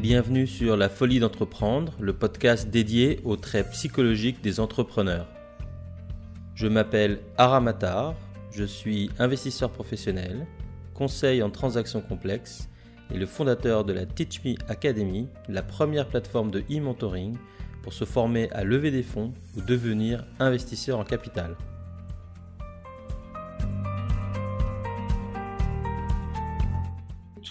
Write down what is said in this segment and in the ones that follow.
Bienvenue sur La Folie d'entreprendre, le podcast dédié aux traits psychologiques des entrepreneurs. Je m'appelle Aramatar, je suis investisseur professionnel, conseil en transactions complexes et le fondateur de la Teach Me Academy, la première plateforme de e-mentoring pour se former à lever des fonds ou devenir investisseur en capital.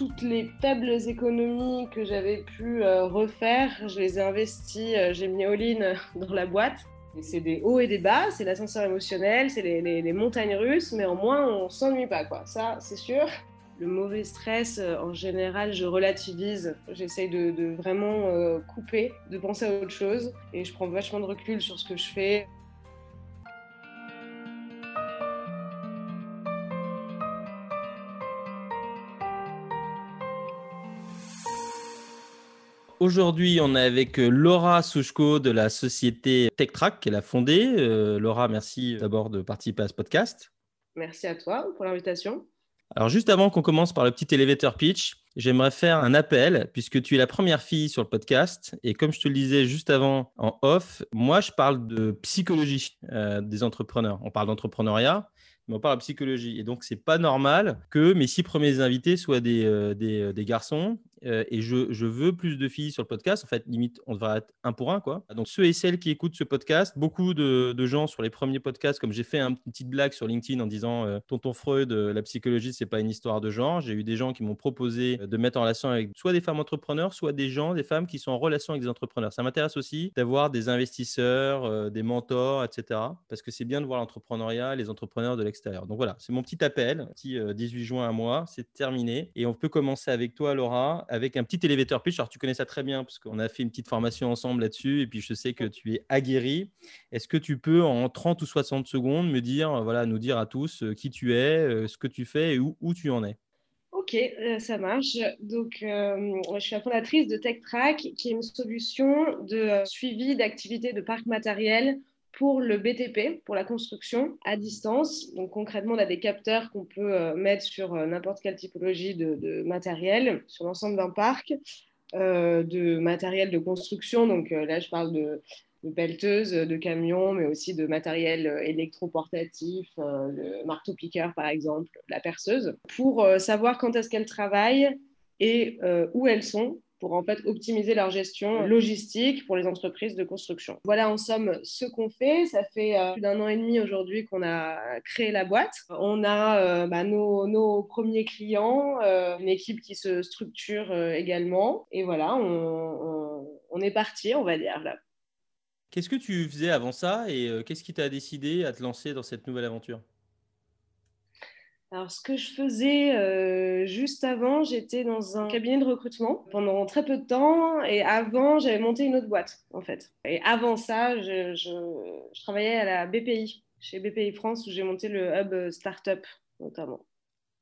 Toutes les faibles économies que j'avais pu euh, refaire, je les ai investies, euh, j'ai mis all-in dans la boîte. C'est des hauts et des bas, c'est l'ascenseur émotionnel, c'est les, montagnes russes, mais au moins on s'ennuie pas, quoi. Ça, c'est sûr. Le mauvais stress, euh, en général, je relativise. J'essaye de, vraiment couper, de penser à autre chose, et je prends vachement de recul sur ce que je fais. Aujourd'hui, on est avec euh, Laura Souchko de la société TechTrack qu'elle a fondée. Euh, Laura, merci d'abord de participer à ce podcast. Merci à toi pour l'invitation. Alors, juste avant qu'on commence par le petit elevator pitch, j'aimerais faire un appel puisque tu es la première fille sur le podcast. Et comme je te le disais juste avant en off, moi, je parle de psychologie euh, des entrepreneurs. On parle d'entrepreneuriat, mais on parle de psychologie. Et donc, c'est pas normal que mes six premiers invités soient des, des, des garçons euh, et je, veux plus de filles sur le podcast. En fait, limite, on devrait être un pour un. Quoi. Donc, ceux et celles qui écoutent ce podcast, beaucoup de, de gens sur les premiers podcasts, comme j'ai fait une petite blague sur LinkedIn en disant euh, Tonton Freud, euh, la psychologie, c'est pas une histoire de genre. J'ai eu des gens qui m'ont proposé de mettre en relation avec soit des femmes entrepreneurs, soit des gens, des femmes qui sont en relation avec des entrepreneurs. Ça m'intéresse aussi d'avoir des investisseurs, des mentors, etc. Parce que c'est bien de voir l'entrepreneuriat, les entrepreneurs de l'extérieur. Donc voilà, c'est mon petit appel. Petit 18 juin à moi, c'est terminé. Et on peut commencer avec toi, Laura avec un petit elevator pitch. Alors, tu connais ça très bien parce qu'on a fait une petite formation ensemble là-dessus et puis je sais que tu es aguerri. Est-ce que tu peux, en 30 ou 60 secondes, me dire, voilà, nous dire à tous euh, qui tu es, euh, ce que tu fais et où, où tu en es? Ok, euh, ça marche. Donc, je suis la fondatrice de TechTrack, qui est une solution de suivi d'activités de parc matériel pour le BTP, pour la construction à distance. Donc concrètement, on a des capteurs qu'on peut euh, mettre sur euh, n'importe quelle typologie de, matériel sur l'ensemble d'un parc, euh, de matériel de construction. Donc là, je parle de, de pelleteuses, de camions, mais aussi de matériel électroportatif, le marteau-piqueur par exemple, la perceuse, pour savoir quand est-ce qu'elles travaillent et où elles sont pour en fait optimiser leur gestion logistique pour les entreprises de construction. Voilà en somme ce qu'on fait. Ça fait euh, plus d'un an et demi aujourd'hui qu'on a créé la boîte. On a euh, bah, nos, premiers clients, euh, une équipe qui se structure également. Et voilà, on, est parti, on va dire. Qu'est-ce que tu faisais avant ça et qu'est-ce qui t'a décidé à te lancer dans cette nouvelle aventure? Alors, ce que je faisais euh, juste avant, j'étais dans un cabinet de recrutement pendant très peu de temps. Et avant, j'avais monté une autre boîte, en fait. Et avant ça, je, je travaillais à la BPI, chez BPI France, où j'ai monté le hub Startup, notamment.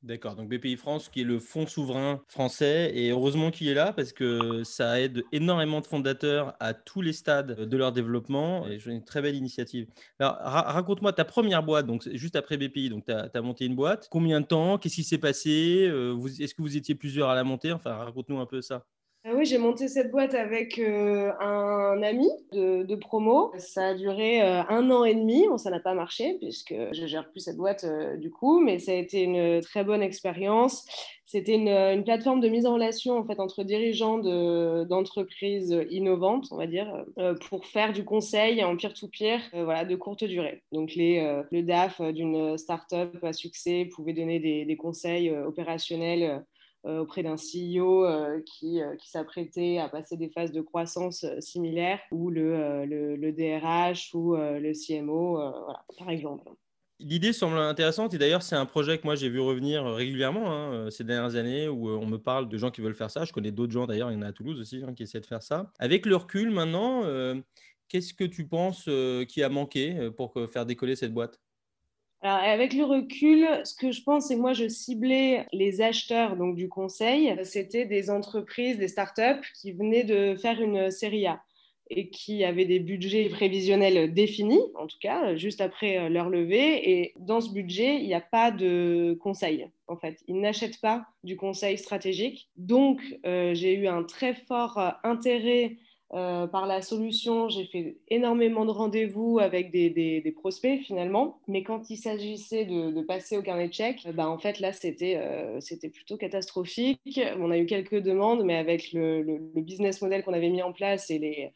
D'accord, donc BPI France qui est le fonds souverain français et heureusement qu'il est là parce que ça aide énormément de fondateurs à tous les stades de leur développement et c'est une très belle initiative. Alors raconte-moi ta première boîte, donc juste après BPI, donc tu as, monté une boîte. Combien de temps? Qu'est-ce qui s'est passé? Euh, Est-ce que vous étiez plusieurs à la monter? Enfin raconte-nous un peu ça. Ah oui, j'ai monté cette boîte avec euh, un ami de, promo. Ça a duré euh, un an et demi. Bon, ça n'a pas marché puisque je gère plus cette boîte euh, du coup, mais ça a été une très bonne expérience. C'était une, plateforme de mise en relation en fait entre dirigeants d'entreprises innovantes, on va dire, pour faire du conseil en peer-to-peer, voilà, de courte durée. Donc les, le DAF d'une start-up à succès pouvait donner des, conseils opérationnels auprès d'un CEO euh, qui, euh, qui s'apprêtait à passer des phases de croissance similaires, ou le, le, DRH ou le CMO, voilà, par exemple. L'idée semble intéressante et d'ailleurs c'est un projet que moi j'ai vu revenir régulièrement hein, ces dernières années où on me parle de gens qui veulent faire ça. Je connais d'autres gens d'ailleurs, il y en a à Toulouse aussi hein, qui essaient de faire ça. Avec le recul maintenant, qu'est-ce que tu penses qui a manqué pour faire décoller cette boîte? Alors, avec le recul, ce que je pense, c'est moi, je ciblais les acheteurs donc, du conseil. C'était des entreprises, des startups qui venaient de faire une série A. et qui avaient des budgets prévisionnels définis, en tout cas, juste après leur levée. Et dans ce budget, il n'y a pas de conseil, en fait. Ils n'achètent pas du conseil stratégique. Donc, j'ai eu un très fort intérêt euh, par la solution, j'ai fait énormément de rendez-vous avec des, prospects finalement, mais quand il s'agissait de, passer au carnet de chèques, bah, en fait là euh, c'était plutôt catastrophique. On a eu quelques demandes, mais avec le business model qu'on avait mis en place et les, euh,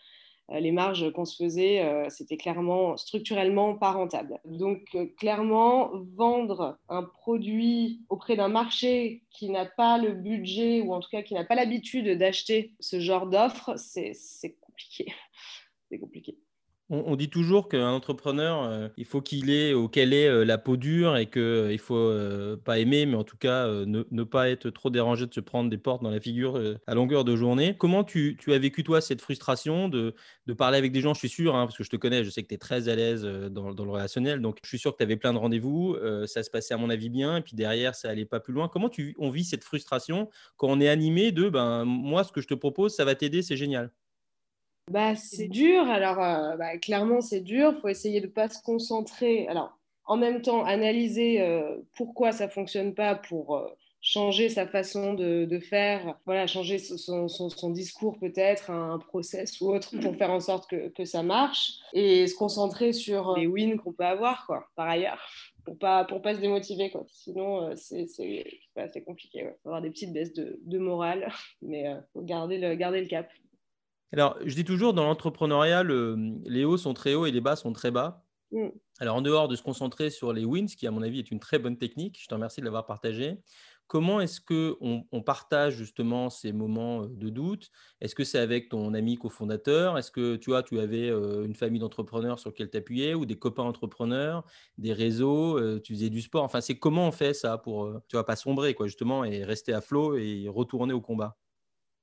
les marges qu'on se faisait, euh, c'était clairement structurellement pas rentable. Donc euh, clairement, vendre un produit auprès d'un marché qui n'a pas le budget ou en tout cas qui n'a pas l'habitude d'acheter ce genre d'offre, c'est compliqué. c'est compliqué. On, dit toujours qu'un entrepreneur, euh, il faut qu'il ait ou qu'elle ait euh, la peau dure et qu'il euh, ne faut pas aimer, mais en tout cas ne, pas être trop dérangé de se prendre des portes dans la figure à longueur de journée. Comment tu, as vécu, toi, cette frustration de, parler avec des gens? Je suis sûr, hein, parce que je te connais, je sais que tu es très à l'aise dans, le relationnel, donc je suis sûr que tu avais plein de rendez-vous, ça se passait à mon avis bien, et puis derrière, ça allait pas plus loin. Comment tu, on vit cette frustration quand on est animé de, ben, moi, ce que je te propose, ça va t'aider, c'est génial? Bah, c'est dur. Alors, euh, bah, clairement, c'est dur. Il faut essayer de ne pas se concentrer. Alors, en même temps, analyser euh, pourquoi ça ne fonctionne pas pour euh, changer sa façon de, de, faire, voilà, changer son, son, son discours peut-être, un process ou autre pour faire en sorte que, que ça marche et se concentrer sur les wins qu'on peut avoir, quoi, par ailleurs pour pas pour pas se démotiver quoi. Sinon c'est c'est compliqué. Ouais. Faut avoir des petites baisses de, de morale, mais euh, faut garder le garder le cap. Alors, je dis toujours, dans l'entrepreneuriat, les hauts sont très hauts et les bas sont très bas. Mm. Alors, en dehors de se concentrer sur les wins, qui à mon avis est une très bonne technique, je te remercie de l'avoir partagé. Comment est-ce qu'on on partage justement ces moments euh, de doute? Est-ce que c'est avec ton ami cofondateur? Est-ce que tu vois, tu avais euh, une famille d'entrepreneurs sur laquelle t'appuyais ou des copains entrepreneurs, des réseaux euh, Tu faisais du sport? Enfin, c'est comment on fait ça pour, tu vois, pas sombrer quoi justement et rester à flot et retourner au combat?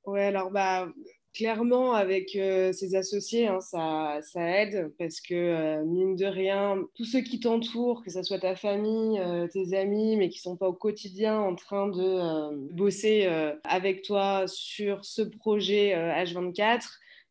Ouais, alors bah Clairement, avec euh, ses associés, hein, ça, aide parce que, euh, mine de rien, tous ceux qui t'entourent, que ce soit ta famille, euh, tes amis, mais qui ne sont pas au quotidien en train de bosser avec toi sur ce projet H24,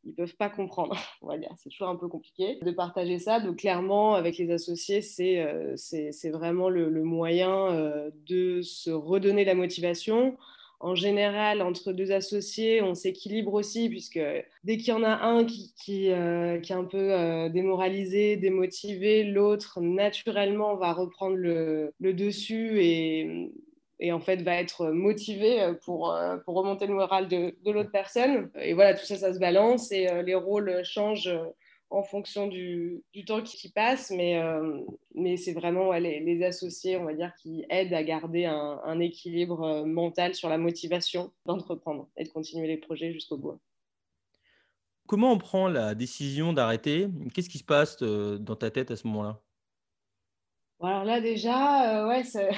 ils peuvent pas comprendre. C'est toujours un peu compliqué de partager ça. Donc clairement, avec les associés, c'est vraiment le moyen de se redonner la motivation en général, entre deux associés, on s'équilibre aussi, puisque dès qu'il y en a un qui, qui, euh, est un peu euh, démoralisé, démotivé, l'autre, naturellement, va reprendre le, dessus et, et, en fait va être motivé pour, euh, pour remonter le moral de, de l'autre personne. Et voilà, tout ça, ça se balance et les rôles changent en fonction du, temps qui passe, mais, euh, mais c'est vraiment les, associés, on va dire, qui aident à garder un, équilibre euh, mental sur la motivation d'entreprendre et de continuer les projets jusqu'au bout. Comment on prend la décision d'arrêter? Qu'est-ce qui se passe euh, dans ta tête à ce moment-là? Alors là déjà, ouais, c'est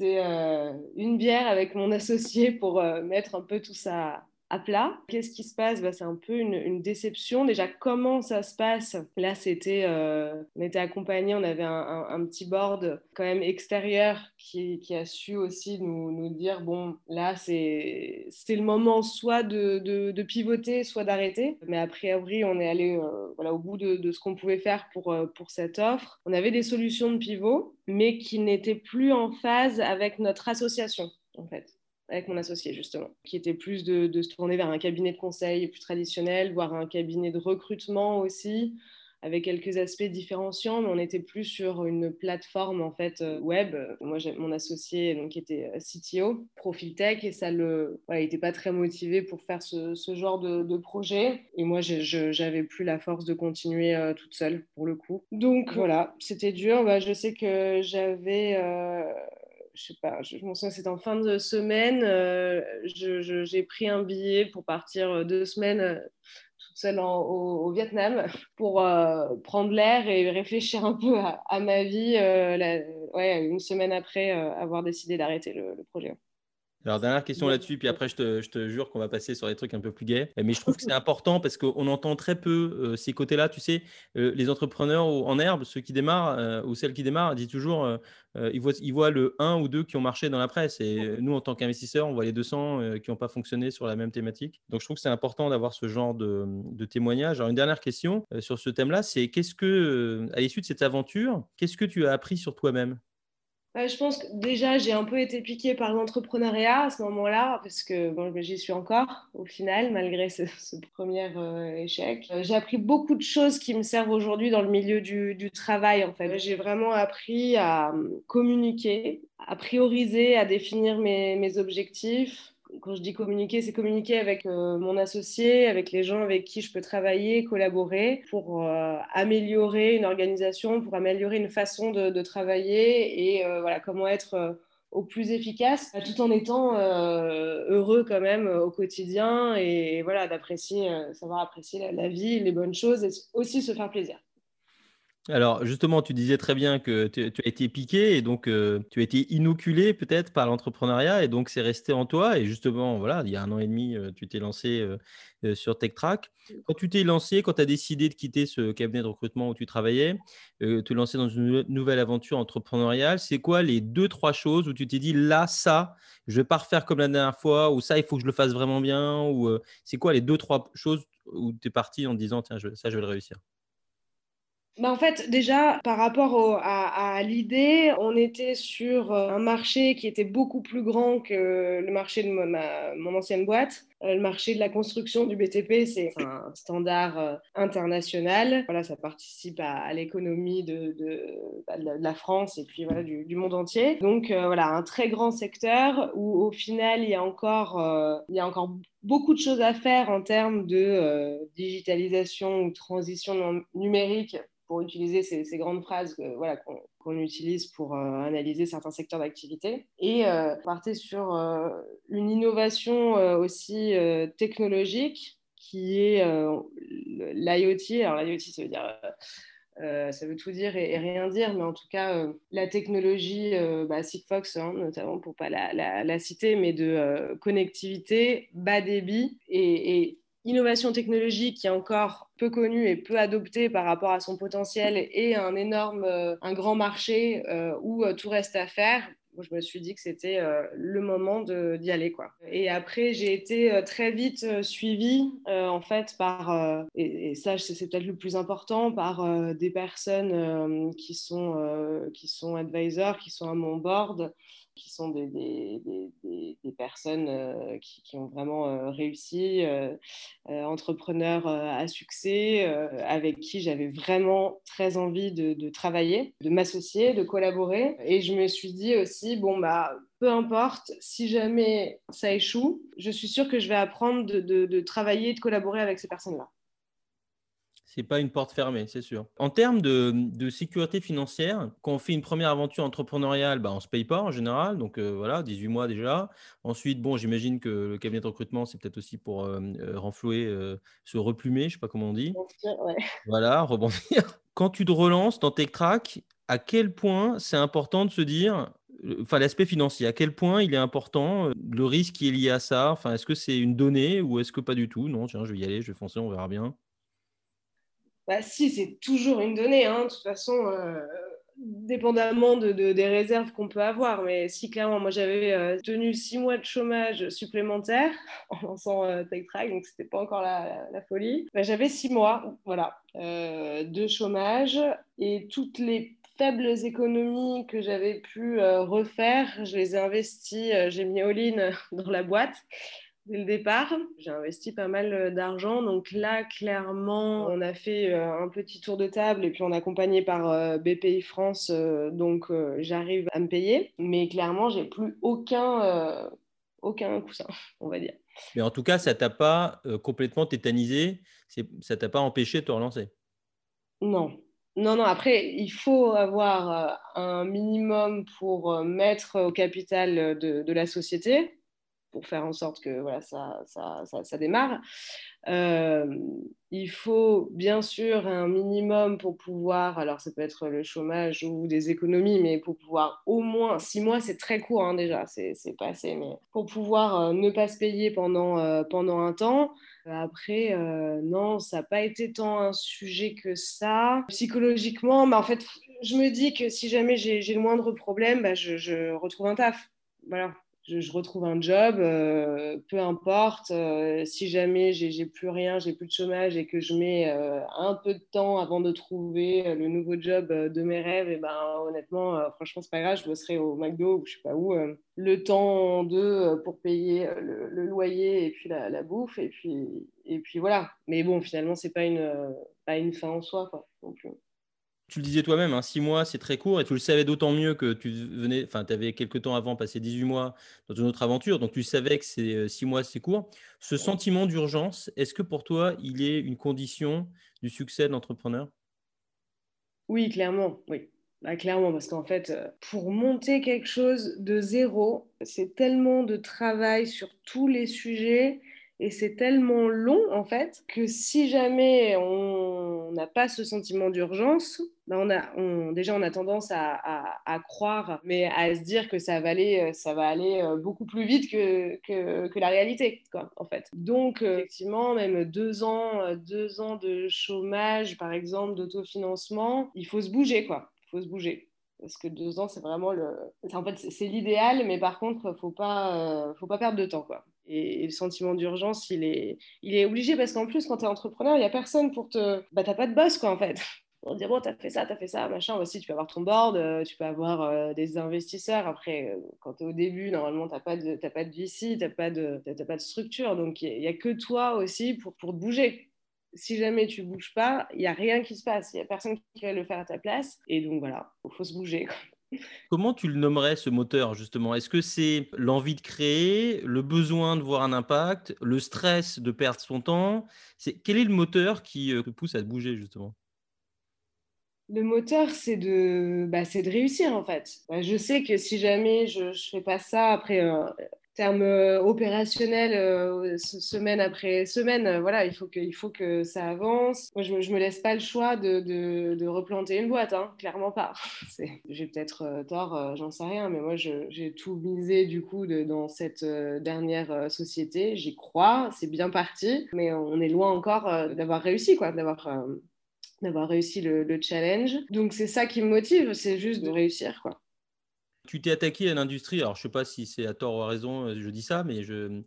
une bière avec mon associé pour mettre un peu tout ça à plat. Qu'est-ce qui se passe? Bah, C'est un peu une, déception. Déjà, comment ça se passe? Là, c'était, euh, on était accompagnés, on avait un, petit board quand même extérieur qui, a su aussi nous, dire, bon, là, c'est le moment soit de, pivoter, soit d'arrêter. Mais a priori, on est allé euh, au bout de, ce qu'on pouvait faire pour, euh, pour cette offre. On avait des solutions de pivot, mais qui n'étaient plus en phase avec notre association, en fait avec mon associé justement, qui était plus de, se tourner vers un cabinet de conseil plus traditionnel, voire un cabinet de recrutement aussi, avec quelques aspects différenciants, mais on était plus sur une plateforme en fait euh, web. Moi, mon associé donc était euh, CTO, profil tech, et ça le, voilà, il n'était pas très motivé pour faire ce, genre de, projet. Et moi, j'avais plus la force de continuer euh, toute seule pour le coup. Donc voilà, c'était dur. Bah, je sais que j'avais je sais pas, je, me souviens, c'était en fin de semaine. Euh, j'ai pris un billet pour partir euh, deux semaines euh, toute seule au, Vietnam pour prendre l'air et réfléchir un peu à, ma vie. ouais, une semaine après avoir décidé d'arrêter le, projet. Alors, dernière question là-dessus, puis après, je te, jure qu'on va passer sur des trucs un peu plus gays. Mais je trouve que c'est important parce qu'on entend très peu euh, ces côtés-là. Tu sais, euh, les entrepreneurs en herbe, ceux qui démarrent euh, ou celles qui démarrent, disent toujours ils, voient, ils voient le 1 ou 2 qui ont marché dans la presse. Et nous, en tant qu'investisseurs, on voit les 200 qui n'ont pas fonctionné sur la même thématique. Donc, je trouve que c'est important d'avoir ce genre de, de témoignage. Alors, une dernière question sur ce thème-là, c'est qu'est-ce que, à l'issue de cette aventure, qu'est-ce que tu as appris sur toi-même? Je pense que déjà, j'ai un peu été piquée par l'entrepreneuriat à ce moment-là, parce que bon, j'y suis encore au final, malgré ce, premier euh, échec. Euh, j'ai appris beaucoup de choses qui me servent aujourd'hui dans le milieu du, travail, en fait. J'ai vraiment appris à communiquer, à prioriser, à définir mes objectifs, quand je dis communiquer, c'est communiquer avec euh, mon associé, avec les gens avec qui je peux travailler, collaborer pour euh, améliorer une organisation, pour améliorer une façon de, travailler et euh, voilà comment être au plus efficace, tout en étant heureux quand même au quotidien et, voilà d'apprécier, savoir apprécier la, la vie, les bonnes choses et aussi se faire plaisir. Alors, justement, tu disais très bien que tu, as été piqué et donc euh, tu as été inoculé peut-être par l'entrepreneuriat et donc c'est resté en toi. Et justement, voilà, il y a un an et demi, euh, tu t'es lancé euh, sur TechTrack. Quand tu t'es lancé, quand tu as décidé de quitter ce cabinet de recrutement où tu travaillais, te lancer dans une nouvelle aventure entrepreneuriale, c'est quoi les deux, trois choses où tu t'es dit là, ça, je vais pas refaire comme la dernière fois ou ça, il faut que je le fasse vraiment bien ou c'est quoi les deux, trois choses où tu es parti en disant tiens, ça, je vais le réussir? Bah, en fait, déjà, par rapport à, l'idée, on était sur euh, un marché qui était beaucoup plus grand que le marché de mon ancienne boîte. Euh, le marché de la construction du BTP, c'est un standard euh, international. Voilà, ça participe à, l'économie bah, de, de, la France et puis voilà, du, monde entier. Donc voilà, un très grand secteur où au final, il y a encore, il y a encore beaucoup de choses à faire en termes de digitalisation ou transition numérique pour utiliser ces, grandes phrases voilà, qu'on utilise pour euh, analyser certains secteurs d'activité. Et euh, sur euh, une innovation aussi technologique qui est l'IoT. Alors l'IoT, ça veut dire... ça veut tout dire et, rien dire, mais en tout cas, la technologie bah, Sigfox, hein, notamment pour pas la, la, citer, mais de connectivité, bas débit et, et innovation technologique qui est encore peu connue et peu adoptée par rapport à son potentiel et un énorme, euh, un grand marché euh, où euh, tout reste à faire, je me suis dit que c'était le moment d'y aller. Quoi. Et après, j'ai été très vite suivie, en fait, par, et, et, ça, c'est peut-être le plus important, par des personnes qui, sont, qui sont advisors, qui sont à mon board, qui sont des, des, personnes euh, qui, qui, ont vraiment euh, réussi, euh, entrepreneurs à succès, avec qui j'avais vraiment très envie de, de travailler, de m'associer, de collaborer. Et je me suis dit aussi, bon, bah, peu importe, si jamais ça échoue, je suis sûre que je vais apprendre de, de, travailler, de collaborer avec ces personnes-là c'est pas une porte fermée, c'est sûr. En termes de, sécurité financière, quand on fait une première aventure entrepreneuriale, bah, on ne se paye pas en général. Donc euh, voilà, 18 mois déjà. Ensuite, bon, j'imagine que le cabinet de recrutement, c'est peut-être aussi pour euh, euh, renflouer, se replumer, je ne sais pas comment on dit. Voilà, rebondir. Quand tu te relances dans TechTrack, à quel point c'est important de se dire, enfin l'aspect financier, à quel point il est important, le risque qui est lié à ça, enfin est-ce que c'est une donnée ou est-ce que pas du tout? Non, tiens, je vais y aller, je vais foncer, on verra bien. Bah, si, c'est toujours une donnée, hein, de toute façon, euh, dépendamment de, des réserves qu'on peut avoir. Mais si, clairement, moi, j'avais euh, tenu six mois de chômage supplémentaire en lançant euh, TechTrack, donc c'était pas encore la, folie. Bah, j'avais six mois, voilà, de chômage et toutes les faibles économies que j'avais pu refaire, je les ai investies, j'ai mis all-in dans la boîte dès le départ. J'ai investi pas mal euh, d'argent. Donc là, clairement, on a fait euh, un petit tour de table et puis on est accompagné par euh, BPI France. Donc j'arrive à me payer. Mais clairement, j'ai plus aucun, aucun coussin, on va dire. Mais en tout cas, ça t'a pas complètement tétanisé? Ça t'a pas empêché de te relancer? Non, non, non, après, il faut avoir un minimum pour mettre au capital de, de la société pour faire en sorte que voilà, ça, ça, ça, démarre. Euh, il faut bien sûr un minimum pour pouvoir, alors ça peut être le chômage ou des économies, mais pour pouvoir au moins, six mois c'est très court hein, déjà, c'est pas assez, mais pour pouvoir euh, ne pas se payer pendant, euh, pendant un temps. Après, non, ça n'a pas été tant un sujet que ça. Psychologiquement, bah, en fait, je me dis que si jamais j'ai le moindre problème, bah, je, je retrouve un taf. Voilà, je, retrouve un job, euh, peu importe. Euh, si jamais j'ai plus rien, j'ai plus de chômage et que je mets euh, un peu de temps avant de trouver le nouveau job de mes rêves, et eh ben honnêtement, franchement, c'est pas grave. Je bosserai au McDo ou je sais pas où. le temps de pour payer le, loyer et puis la, bouffe et puis et puis voilà. Mais bon, finalement, c'est pas une pas une fin en soi, quoi. Tu le disais toi-même, hein, six mois, c'est très court, et tu le savais d'autant mieux que tu venais, enfin, tu avais quelques temps avant passé 18 mois dans une autre aventure, donc tu savais que c'est euh, six mois, c'est court. Ce sentiment d'urgence, est-ce que pour toi, il est une condition du succès de l'entrepreneur? Oui, clairement, oui. Bah, clairement, parce qu'en fait, euh, pour monter quelque chose de zéro, c'est tellement de travail sur tous les sujets et c'est tellement long, en fait, que si jamais on n'a pas ce sentiment d'urgence, ben on a, déjà, on a tendance à, croire, mais à se dire que ça va aller, ça va aller euh, beaucoup plus vite que, que, la réalité, quoi, en fait. Donc, euh, effectivement, même deux ans, euh, deux ans de chômage, par exemple, d'autofinancement, il faut se bouger, quoi. Il faut se bouger parce que deux ans, c'est vraiment le. En fait, c'est l'idéal, mais par contre, faut pas, faut pas perdre de temps, quoi. Et, le sentiment d'urgence, il est, il est obligé parce qu'en plus, quand tu es entrepreneur, il n'y a personne pour te. Bah, tu n'as pas de boss, quoi, en fait. Pour dire, bon, tu as fait ça, tu as fait ça, machin. Aussi, tu peux avoir ton board, euh, tu peux avoir euh, des investisseurs. Après, euh, quand tu es au début, normalement, tu n'as pas, de, pas de VC, tu n'as pas, de, pas de structure. Donc, il n'y a, que toi aussi pour, pour te bouger si jamais tu bouges pas, il n'y a rien qui se passe. Il n'y a personne qui va le faire à ta place. Et donc voilà, il faut se bouger. Comment tu le nommerais ce moteur justement? Est-ce que c'est l'envie de créer, le besoin de voir un impact, le stress de perdre son temps? Quel est le moteur qui euh, pousse à te bouger justement? Le moteur, c'est de, bah, de réussir en fait. Bah, je sais que si jamais je ne fais pas ça, après, euh, terme euh, opérationnel, euh, semaine après semaine, euh, voilà, il faut que, il faut que ça avance. Moi, je ne me, laisse pas le choix de, de, replanter une boîte, hein, clairement pas. J'ai peut-être tort, j'en sais rien, mais moi, j'ai tout misé du coup dans cette dernière société. J'y crois, c'est bien parti, mais on est loin encore d'avoir réussi, quoi, d'avoir d'avoir réussi le, le, challenge. Donc c'est ça qui me motive, c'est juste de réussir, quoi. Tu t'es attaqué à l'industrie, alors je ne sais pas si c'est à tort ou à raison, euh, je dis ça, mais je,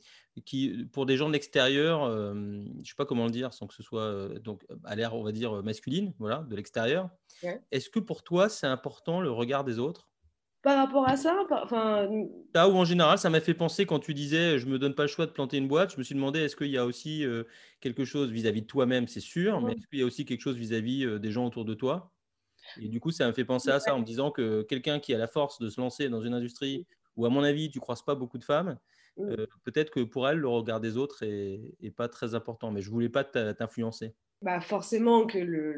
qui, pour des gens de l'extérieur, euh, je ne sais pas comment le dire sans que ce soit euh, donc, à l'air, on va dire, masculine, voilà, de l'extérieur. Est-ce que pour toi, c'est important le regard des autres? Par rapport à ça enfin... Là où en général, ça m'a fait penser quand tu disais je ne me donne pas le choix de planter une boîte, je me suis demandé est-ce qu'il y a aussi quelque chose vis-à-vis de toi-même, c'est sûr, mais est-ce qu'il y a aussi quelque chose vis-à-vis -vis des gens autour de toi? Et du coup, ça me fait penser à ça en me disant que quelqu'un qui a la force de se lancer dans une industrie où, à mon avis, tu croises pas beaucoup de femmes, mm. euh, peut-être que pour elle, le regard des autres est, pas très important. Mais je voulais pas t'influencer. Bah forcément que le,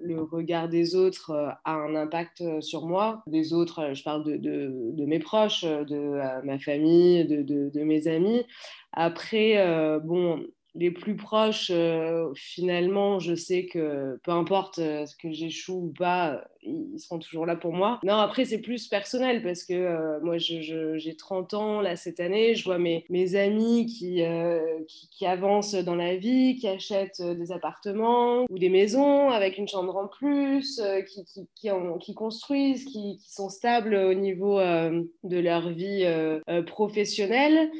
le, regard des autres euh, a un impact euh, sur moi. Des autres, je parle de, de, de mes proches, de ma famille, de, mes amis. Après, bon, les plus proches, euh, finalement, je sais que peu importe euh, ce que j'échoue ou pas, ils seront toujours là pour moi. Non, après, c'est plus personnel parce que euh, moi, j'ai 30 ans là cette année. Je vois mes, amis qui, qui, avancent dans la vie, qui achètent des appartements ou des maisons avec une chambre en plus, qui, qui, construisent, qui, sont stables au niveau de leur vie professionnelle.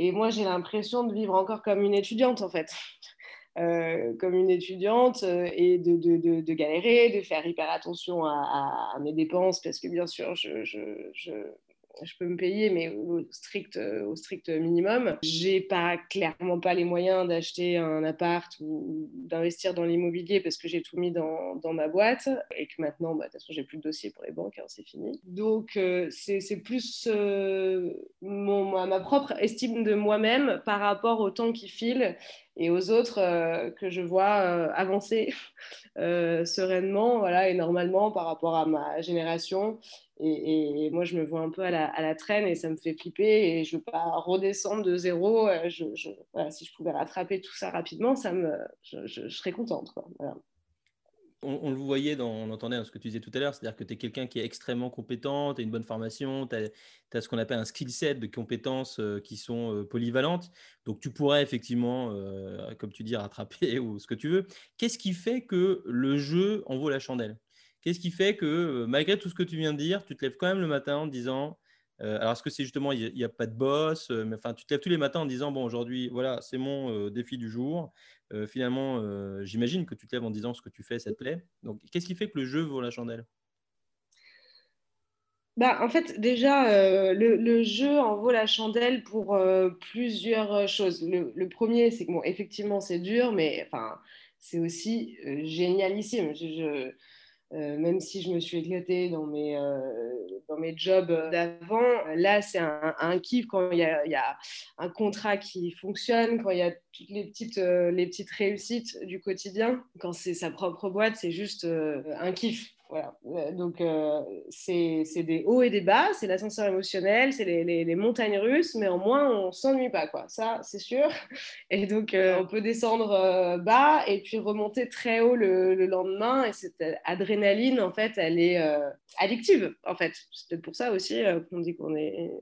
Et moi, j'ai l'impression de vivre encore comme une étudiante, en fait. Euh, comme une étudiante euh, et de, galérer, de faire hyper attention à, mes dépenses parce que bien sûr, je peux me payer, mais au strict, au strict minimum. J'ai pas clairement pas les moyens d'acheter un appart ou, d'investir dans l'immobilier parce que j'ai tout mis dans, dans, ma boîte et que maintenant, bah, de toute façon, j'ai plus de dossier pour les banques, hein, c'est fini. Donc, euh, c'est plus euh, mon, ma propre estime de moi-même par rapport au temps qui file et aux autres que je vois avancer sereinement voilà, et normalement par rapport à ma génération. Et, moi, je me vois un peu à la, traîne et ça me fait flipper et je ne veux pas redescendre de zéro. Si je pouvais rattraper tout ça rapidement, ça me, je, serais contente. Quoi. On, le voyait, dans, on entendait dans ce que tu disais tout à l'heure, c'est-à-dire que tu es quelqu'un qui est extrêmement compétent, tu as une bonne formation, tu as, ce qu'on appelle un skill set de compétences euh, qui sont euh, polyvalentes. Donc tu pourrais effectivement, euh, comme tu dis, rattraper ou ce que tu veux. Qu'est-ce qui fait que le jeu en vaut la chandelle? Qu'est-ce qui fait que, malgré tout ce que tu viens de dire, tu te lèves quand même le matin en disant alors, est-ce que c'est justement, il n'y a, pas de boss mais, Enfin, tu te lèves tous les matins en disant, bon, aujourd'hui, voilà, c'est mon défi du jour. finalement, j'imagine que tu te lèves en disant ce que tu fais, ça te plaît. Donc, qu'est-ce qui fait que le jeu vaut la chandelle? Bah, en fait, déjà, le, jeu en vaut la chandelle pour plusieurs choses. Le, premier, c'est que, bon, effectivement, c'est dur, mais enfin, c'est aussi génialissime. je, euh, même si je me suis éclatée dans mes, euh, dans mes jobs d'avant, là, c'est un, kiff quand il y, a, un contrat qui fonctionne, quand il y a toutes les petites, euh, les petites réussites du quotidien. Quand c'est sa propre boîte, c'est juste un kiff. Voilà. Donc, euh, c'est des hauts et des bas, c'est l'ascenseur émotionnel, c'est les, les, montagnes russes, mais au moins, on s'ennuie pas, quoi. Ça, c'est sûr. Et donc, euh, on peut descendre euh, bas et puis remonter très haut le, le, lendemain. Et cette adrénaline, en fait, elle est addictive, en fait. C'est peut-être pour ça aussi qu'on dit qu'on est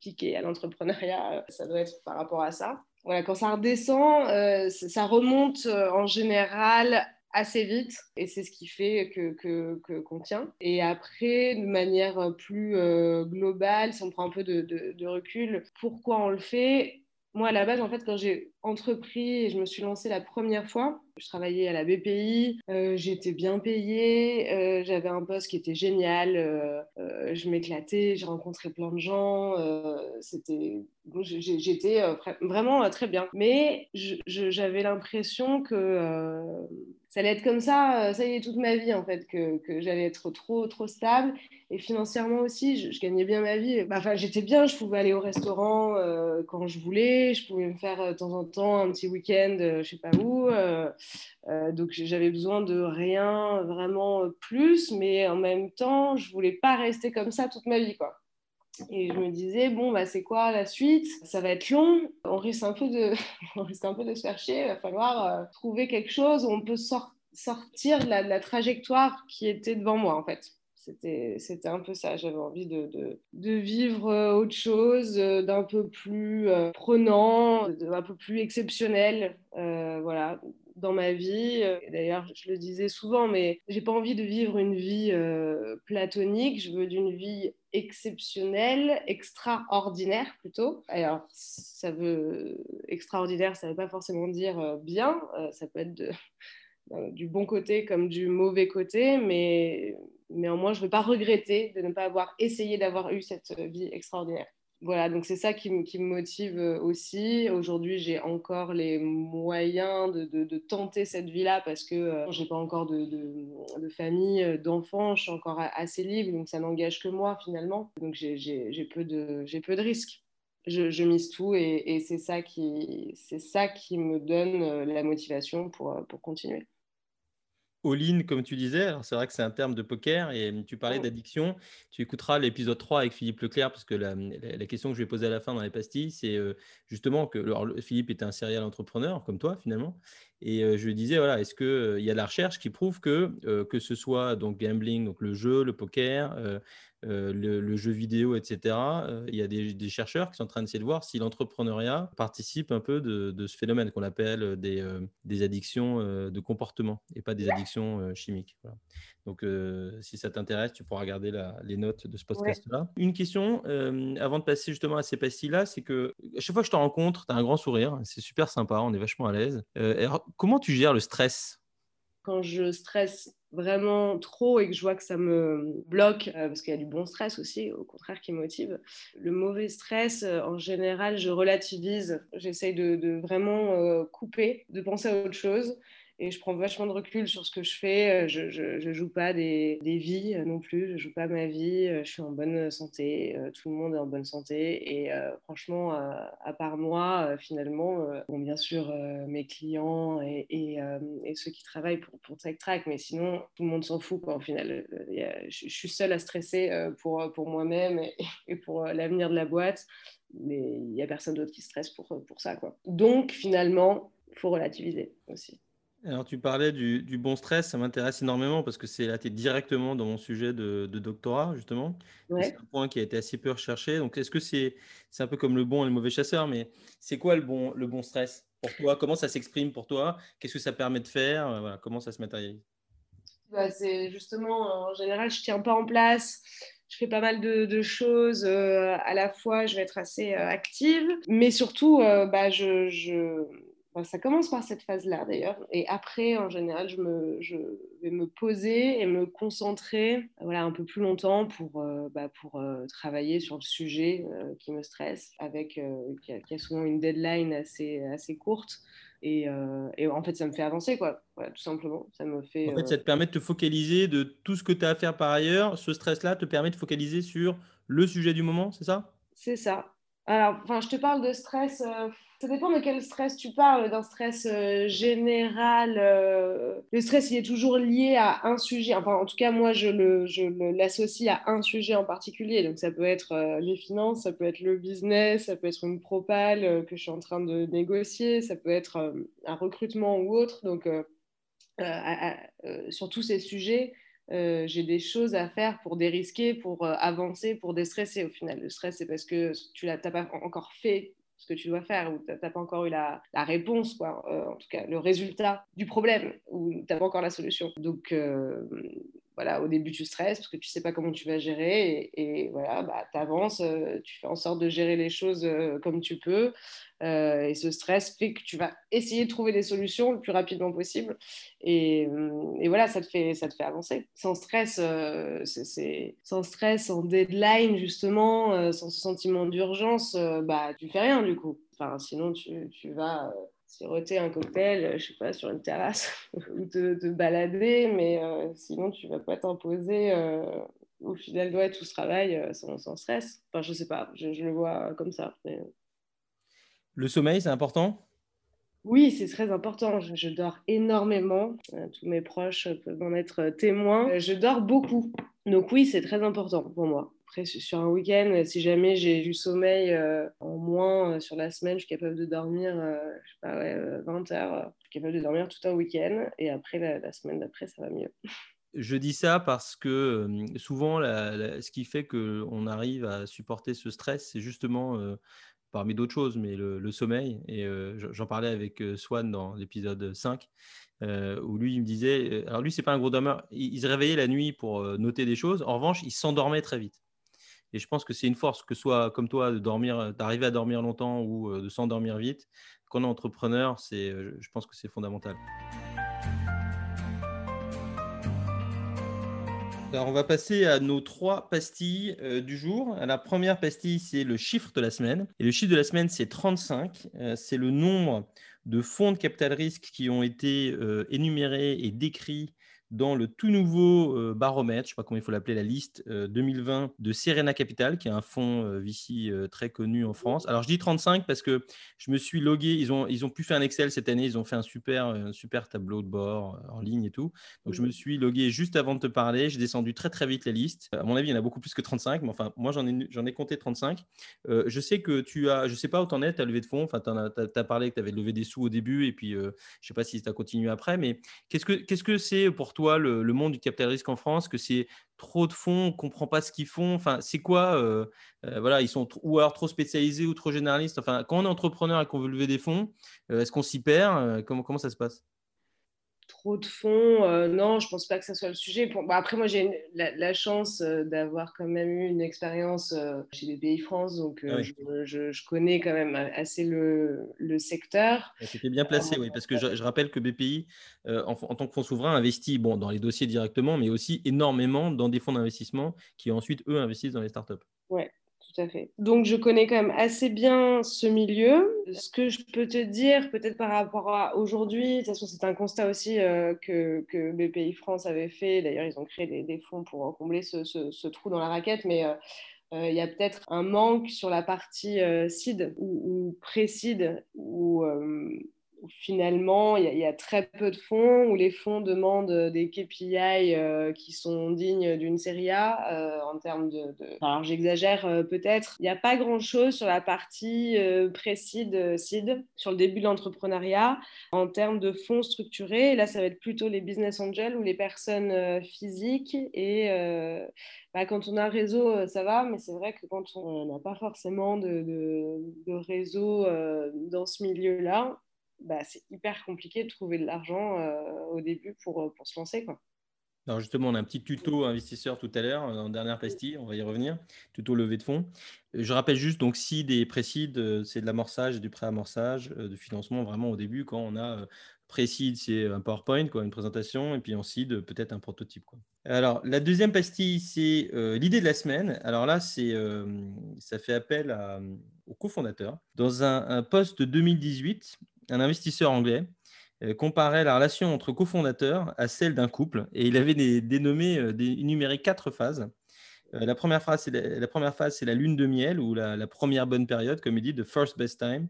piqué à l'entrepreneuriat. Ça doit être par rapport à ça. Voilà, quand ça redescend, ça remonte en général assez vite et c'est ce qui fait que qu'on tient. Et après, de manière plus euh, globale, si on prend un peu de, de, recul, pourquoi on le fait? Moi, à la base, en fait, quand j'ai entrepris et je me suis lancée la première fois, je travaillais à la BPI, euh, j'étais bien payée, euh, j'avais un poste qui était génial, je m'éclatais, j'ai rencontré plein de gens, c'était, j'étais vraiment très bien. Mais j'avais l'impression que ça allait être comme ça, ça y est, toute ma vie en fait, que, que j'allais être trop, trop stable. Et financièrement aussi, je, gagnais bien ma vie. Bah, enfin, j'étais bien, je pouvais aller au restaurant quand je voulais, je pouvais me faire de temps en temps un petit week-end, je sais pas où. Euh, donc j'avais besoin de rien vraiment plus, mais en même temps, je voulais pas rester comme ça toute ma vie, quoi. Et je me disais, bon, bah, c'est quoi la suite? Ça va être long, on risque un peu de, on risque un peu de se faire chier, il va falloir euh, trouver quelque chose où on peut sortir de la, trajectoire qui était devant moi, en fait. C'était un peu ça, j'avais envie de, de, vivre euh, autre chose, d'un peu plus prenant, d'un peu plus exceptionnel, voilà, dans ma vie. Euh, d'ailleurs, je le disais souvent, mais j'ai pas envie de vivre une vie euh, platonique. Je veux d'une vie exceptionnelle, extraordinaire plutôt. Alors, ça veut extraordinaire, ça veut pas forcément dire euh, bien. ça peut être du bon côté comme du mauvais côté, mais néanmoins, je ne veux pas regretter de ne pas avoir essayé d'avoir eu cette vie extraordinaire voilà, donc c'est ça qui, me motive euh, aussi. Aujourd'hui, j'ai encore les moyens de, tenter cette vie-là parce que euh, je n'ai pas encore de, famille, euh, d'enfants, je suis encore assez libre, donc ça n'engage que moi finalement. Donc j'ai peu, de, risques. Je, mise tout et, c'est ça, qui, me donne la motivation pour continuer all-in, comme tu disais. C'est vrai que c'est un terme de poker et tu parlais oh. d'addiction. Tu écouteras l'épisode 3 avec Philippe Leclerc parce que la, question que je vais poser à la fin dans les pastilles, c'est euh, justement que Philippe est un serial entrepreneur comme toi finalement. Et euh, je lui disais, voilà, est-ce qu'il euh, il y a la recherche qui prouve que, que ce soit donc gambling, donc le jeu, le poker, euh, le, jeu vidéo, etc. Euh, il y a des, chercheurs qui sont en train d'essayer de voir si l'entrepreneuriat participe un peu de, ce phénomène qu'on appelle des, euh, des addictions de comportement et pas des addictions chimiques. Donc, si ça t'intéresse, tu pourras regarder les notes de ce podcast-là. Une question, avant de passer justement à ces pastilles-là, c'est que à chaque fois que je te rencontre, tu as un grand sourire, c'est super sympa, on est vachement à l'aise. Comment tu gères le stress? Quand je stresse vraiment trop et que je vois que ça me bloque, euh, parce qu'il y a du bon stress aussi, au contraire, qui motive. Le mauvais stress, euh, en général, je relativise. J'essaye de, vraiment euh, couper, de penser à autre chose et je prends vachement de recul sur ce que je fais. Je ne joue pas des, vies non plus, je joue pas ma vie. Je suis en bonne santé, tout le monde est en bonne santé. Et franchement, à part moi, finalement, bon, bien sûr, mes clients et, ceux qui travaillent pour, pour Tech Track, mais sinon, tout le monde s'en fout. Quoi, au final, je, suis seule à stresser pour, moi-même et, et pour l'avenir de la boîte mais il n'y a personne d'autre qui stresse pour, pour ça. Quoi. Donc, finalement, il faut relativiser aussi. Alors, tu parlais du, du bon stress, ça m'intéresse énormément parce que c'est là, tu es directement dans mon sujet de, de doctorat, justement. C'est un point qui a été assez peu recherché. Donc, est-ce que c'est c'est un peu comme le bon et le mauvais chasseur, mais c'est quoi le bon, le bon stress pour toi? Comment ça s'exprime pour toi? Qu'est-ce que ça permet de faire? Voilà, Comment ça se matérialise? Bah, C'est justement, en général, je ne tiens pas en place. Je fais pas mal de, choses euh, à la fois, je vais être assez euh, active, mais surtout, euh, bah, je, ça commence par cette phase-là d'ailleurs, et après, en général, je, me, je, vais me poser et me concentrer voilà, un peu plus longtemps pour, bah, pour travailler sur le sujet qui me stresse, avec, qui a, qui, a, souvent une deadline assez, assez courte. Euh, et, en fait, ça me fait avancer, quoi. tout simplement. Ça me fait. En fait, ça te permet de te focaliser de tout ce que tu as à faire par ailleurs. Ce stress-là te permet de focaliser sur le sujet du moment, c'est ça? C'est ça. Alors, enfin, je te parle de stress. Euh, ça dépend de quel stress tu parles. D'un stress euh, général, euh, le stress il est toujours lié à un sujet. Enfin, en tout cas, moi, je l'associe à un sujet en particulier. Donc, ça peut être les finances, ça peut être le business, ça peut être une propale que je suis en train de négocier, ça peut être un recrutement ou autre. Donc, sur tous ces sujets, euh, j'ai des choses à faire pour dérisquer, pour euh, avancer, pour déstresser au final. Le stress, c'est parce que tu n'as pas encore fait ce que tu dois faire ou tu n'as pas encore eu la, réponse, quoi, euh, en tout cas le résultat du problème ou tu n'as pas encore la solution. Donc voilà, au début tu stresses parce que tu sais pas comment tu vas gérer et, voilà, bah, tu avances, tu fais en sorte de gérer les choses comme tu peux euh, et ce stress fait que tu vas essayer de trouver des solutions le plus rapidement possible. Et, euh, et voilà, ça te, fait, ça te fait avancer. Sans stress, euh, sans stress, sans deadline, justement, sans ce sentiment d'urgence, bah, tu fais rien du coup. Enfin, sinon, tu, tu vas siroter un cocktail, je sais pas, sur une terrasse ou te, te, balader, mais sinon, tu vas pas t'imposer au final doit tout ce travail sans, sans, stress. Enfin, je sais pas, je, je le vois comme ça. Mais... Le sommeil, c'est important? Oui, c'est très important. Je, dors énormément. Euh, tous mes proches peuvent en être témoins. Euh, je dors beaucoup. Donc oui, c'est très important pour moi. Après, sur un week-end, si jamais j'ai du sommeil euh, en moins sur la semaine, je suis capable de dormir, je sais pas, 20 heures. Je suis capable de dormir tout un week-end. Et après, la, semaine d'après, ça va mieux. Je dis ça parce que souvent, ce qui fait qu'on arrive à supporter ce stress, c'est justement parmi d'autres choses, mais le, sommeil. Et euh, j'en parlais avec euh, Swan dans l'épisode 5, euh, où lui, il me disait, alors lui, c'est pas un gros dormeur, il, se réveillait la nuit pour noter des choses. En revanche, il s'endormait très vite. Et je pense que c'est une force, que soit comme toi, d'arriver à dormir longtemps ou de s'endormir vite. Quand on est entrepreneur, c'est, je pense que c'est fondamental. Alors, on va passer à nos trois pastilles euh, du jour. La première pastille, c'est le chiffre de la semaine. Et le chiffre de la semaine, c'est 35. Euh, c'est le nombre de fonds de capital risque qui ont été euh, énumérés et décrits dans le tout nouveau euh, baromètre, je ne sais pas comment il faut l'appeler, la liste 2020 euh, de Serena Capital, qui est un fonds euh, VC très connu en France. Alors je dis 35 parce que je me suis logué, ils ont, ils ont pu faire un Excel cette année, ils ont fait un super, un super tableau de bord en ligne et tout. Donc je me suis logué juste avant de te parler, j'ai descendu très très vite la liste. À mon avis, il y en a beaucoup plus que 35, mais enfin, moi j'en ai, j'en ai compté 35. je sais que tu as, je ne sais pas où tu en es, tu as levé de fonds, enfin, tu as, parlé que tu avais levé des sous au début et puis je ne sais pas si tu as continué après, mais qu'est-ce que qu'est-ce que c'est pour toi le, monde du capital risque en France, que c'est trop de fonds, on comprend pas ce qu'ils font. Enfin, c'est quoi euh, euh, Voilà, ils sont ou alors trop spécialisés ou trop généralistes. Enfin, quand on est entrepreneur et qu'on veut lever des fonds, euh, est-ce qu'on s'y perd comment ça se passe? Trop de fonds. Euh, non, je pense pas que ça soit le sujet. Bah, après, moi, j'ai la, chance euh, d'avoir quand même eu une expérience euh, chez BPI France, donc ah je, connais quand même assez le, secteur. C'était bien placé, oui, parce que je, rappelle que BPI, en, en, tant que fonds souverain, investit bon, dans les dossiers directement, mais aussi énormément dans des fonds d'investissement qui ensuite, eux, investissent dans les startups. Ouais, tout à fait. Donc, je connais quand même assez bien ce milieu. ce que je peux te dire, peut-être par rapport à aujourd'hui, de toute façon, c'est un constat aussi que, que, BPI France avait fait. D'ailleurs, ils ont créé des, fonds pour combler ce, trou dans la raquette, mais il y a peut-être un manque sur la partie CID ou, ou pré-CID, ou finalement, il y, a très peu de fonds, où les fonds demandent des KPI euh, qui sont dignes d'une série A euh, en termes de... Alors j'exagère euh, peut-être. Il n'y a pas grand-chose sur la partie pré-seed, seed, sur le début de l'entrepreneuriat, en termes de fonds structurés. là, ça va être plutôt les business angels ou les personnes physiques. Et bah, quand on a un réseau, ça va, mais c'est vrai que quand on n'a pas forcément de réseau dans ce milieu-là, bah, c'est hyper compliqué de trouver de l'argent euh, au début pour, euh, pour se lancer. Quoi. Alors justement, on a un petit tuto investisseur tout à l'heure, en dernière pastille, on va y revenir, tuto levée de fonds. Je rappelle juste, donc si des précides, c'est de l'amorçage du pré-amorçage, de financement vraiment au début, quand on a précide, c'est un PowerPoint, quoi, une présentation, et puis en seed, peut-être un prototype. Quoi. Alors, la deuxième pastille, c'est l'idée de la semaine. Alors là, c'est, ça fait appel au cofondateur. Dans un, un post de 2018, un investisseur anglais, euh, comparait la relation entre cofondateurs à celle d'un couple et il avait dénommé, euh, énuméré quatre phases. Euh, la première phase, c'est la, lune de miel ou la, première bonne période, comme il dit, the first best time.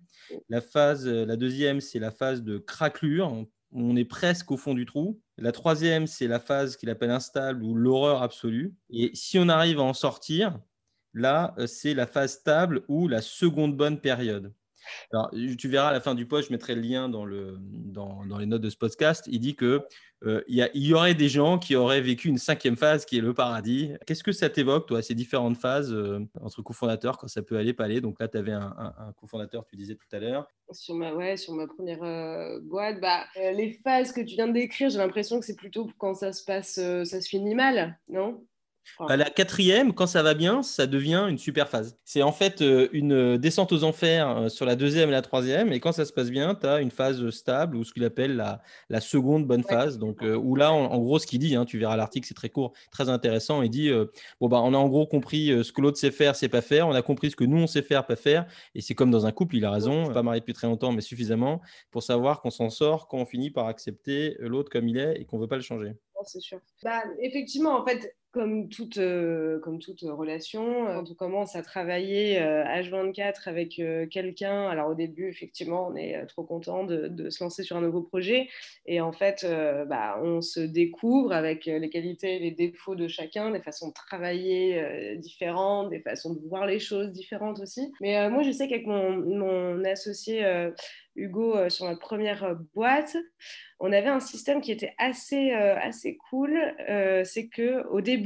La deuxième, c'est la phase de craquelure, on est presque au fond du trou. La troisième, c'est la phase qu'il appelle instable ou l'horreur absolue. Et si on arrive à en sortir, là, c'est la phase stable ou la seconde bonne période. Alors, tu verras à la fin du post, je mettrai le lien dans, le, dans, dans les notes de ce podcast. Il dit que euh, il, y aurait des gens qui auraient vécu une cinquième phase qui est le paradis. Qu'est-ce que ça t'évoque, toi, ces différentes phases euh, entre cofondateurs, quand ça peut aller, pas aller? Donc là, tu avais un, cofondateur, tu disais tout à l'heure. Sur ma, ouais, sur ma première euh, boîte, bah, les phases que tu viens de décrire, j'ai l'impression que c'est plutôt quand ça se passe, ça se finit mal, non? Bah, la quatrième, quand ça va bien, ça devient une super phase. C'est en fait euh, une descente aux enfers euh, sur la deuxième et la troisième. Et quand ça se passe bien, tu as une phase stable ou ce qu'il appelle la, la, seconde bonne phase. Donc, euh, où là, en, gros, ce qu'il dit, hein, tu verras l'article, c'est très court, très intéressant. Il dit bon, bah, on a en gros compris ce que l'autre sait faire, c'est pas faire. On a compris ce que nous, on sait faire, pas faire. Et c'est comme dans un couple, il a raison. Pas marié depuis très longtemps, mais suffisamment pour savoir qu'on s'en sort quand on finit par accepter l'autre comme il est et qu'on veut pas le changer. C'est sûr. Bah, effectivement, en fait, comme toute, euh, comme toute relation, euh, quand on commence à travailler H24 euh, avec quelqu'un, alors au début, effectivement, on est trop content de, se lancer sur un nouveau projet. Et en fait, bah, on se découvre avec les qualités et les défauts de chacun, des façons de travailler différentes, des façons de voir les choses différentes aussi. Mais moi, je sais qu'avec mon, mon associé Hugo euh, sur notre première euh, boîte, on avait un système qui était assez, euh, assez cool. c'est que au début,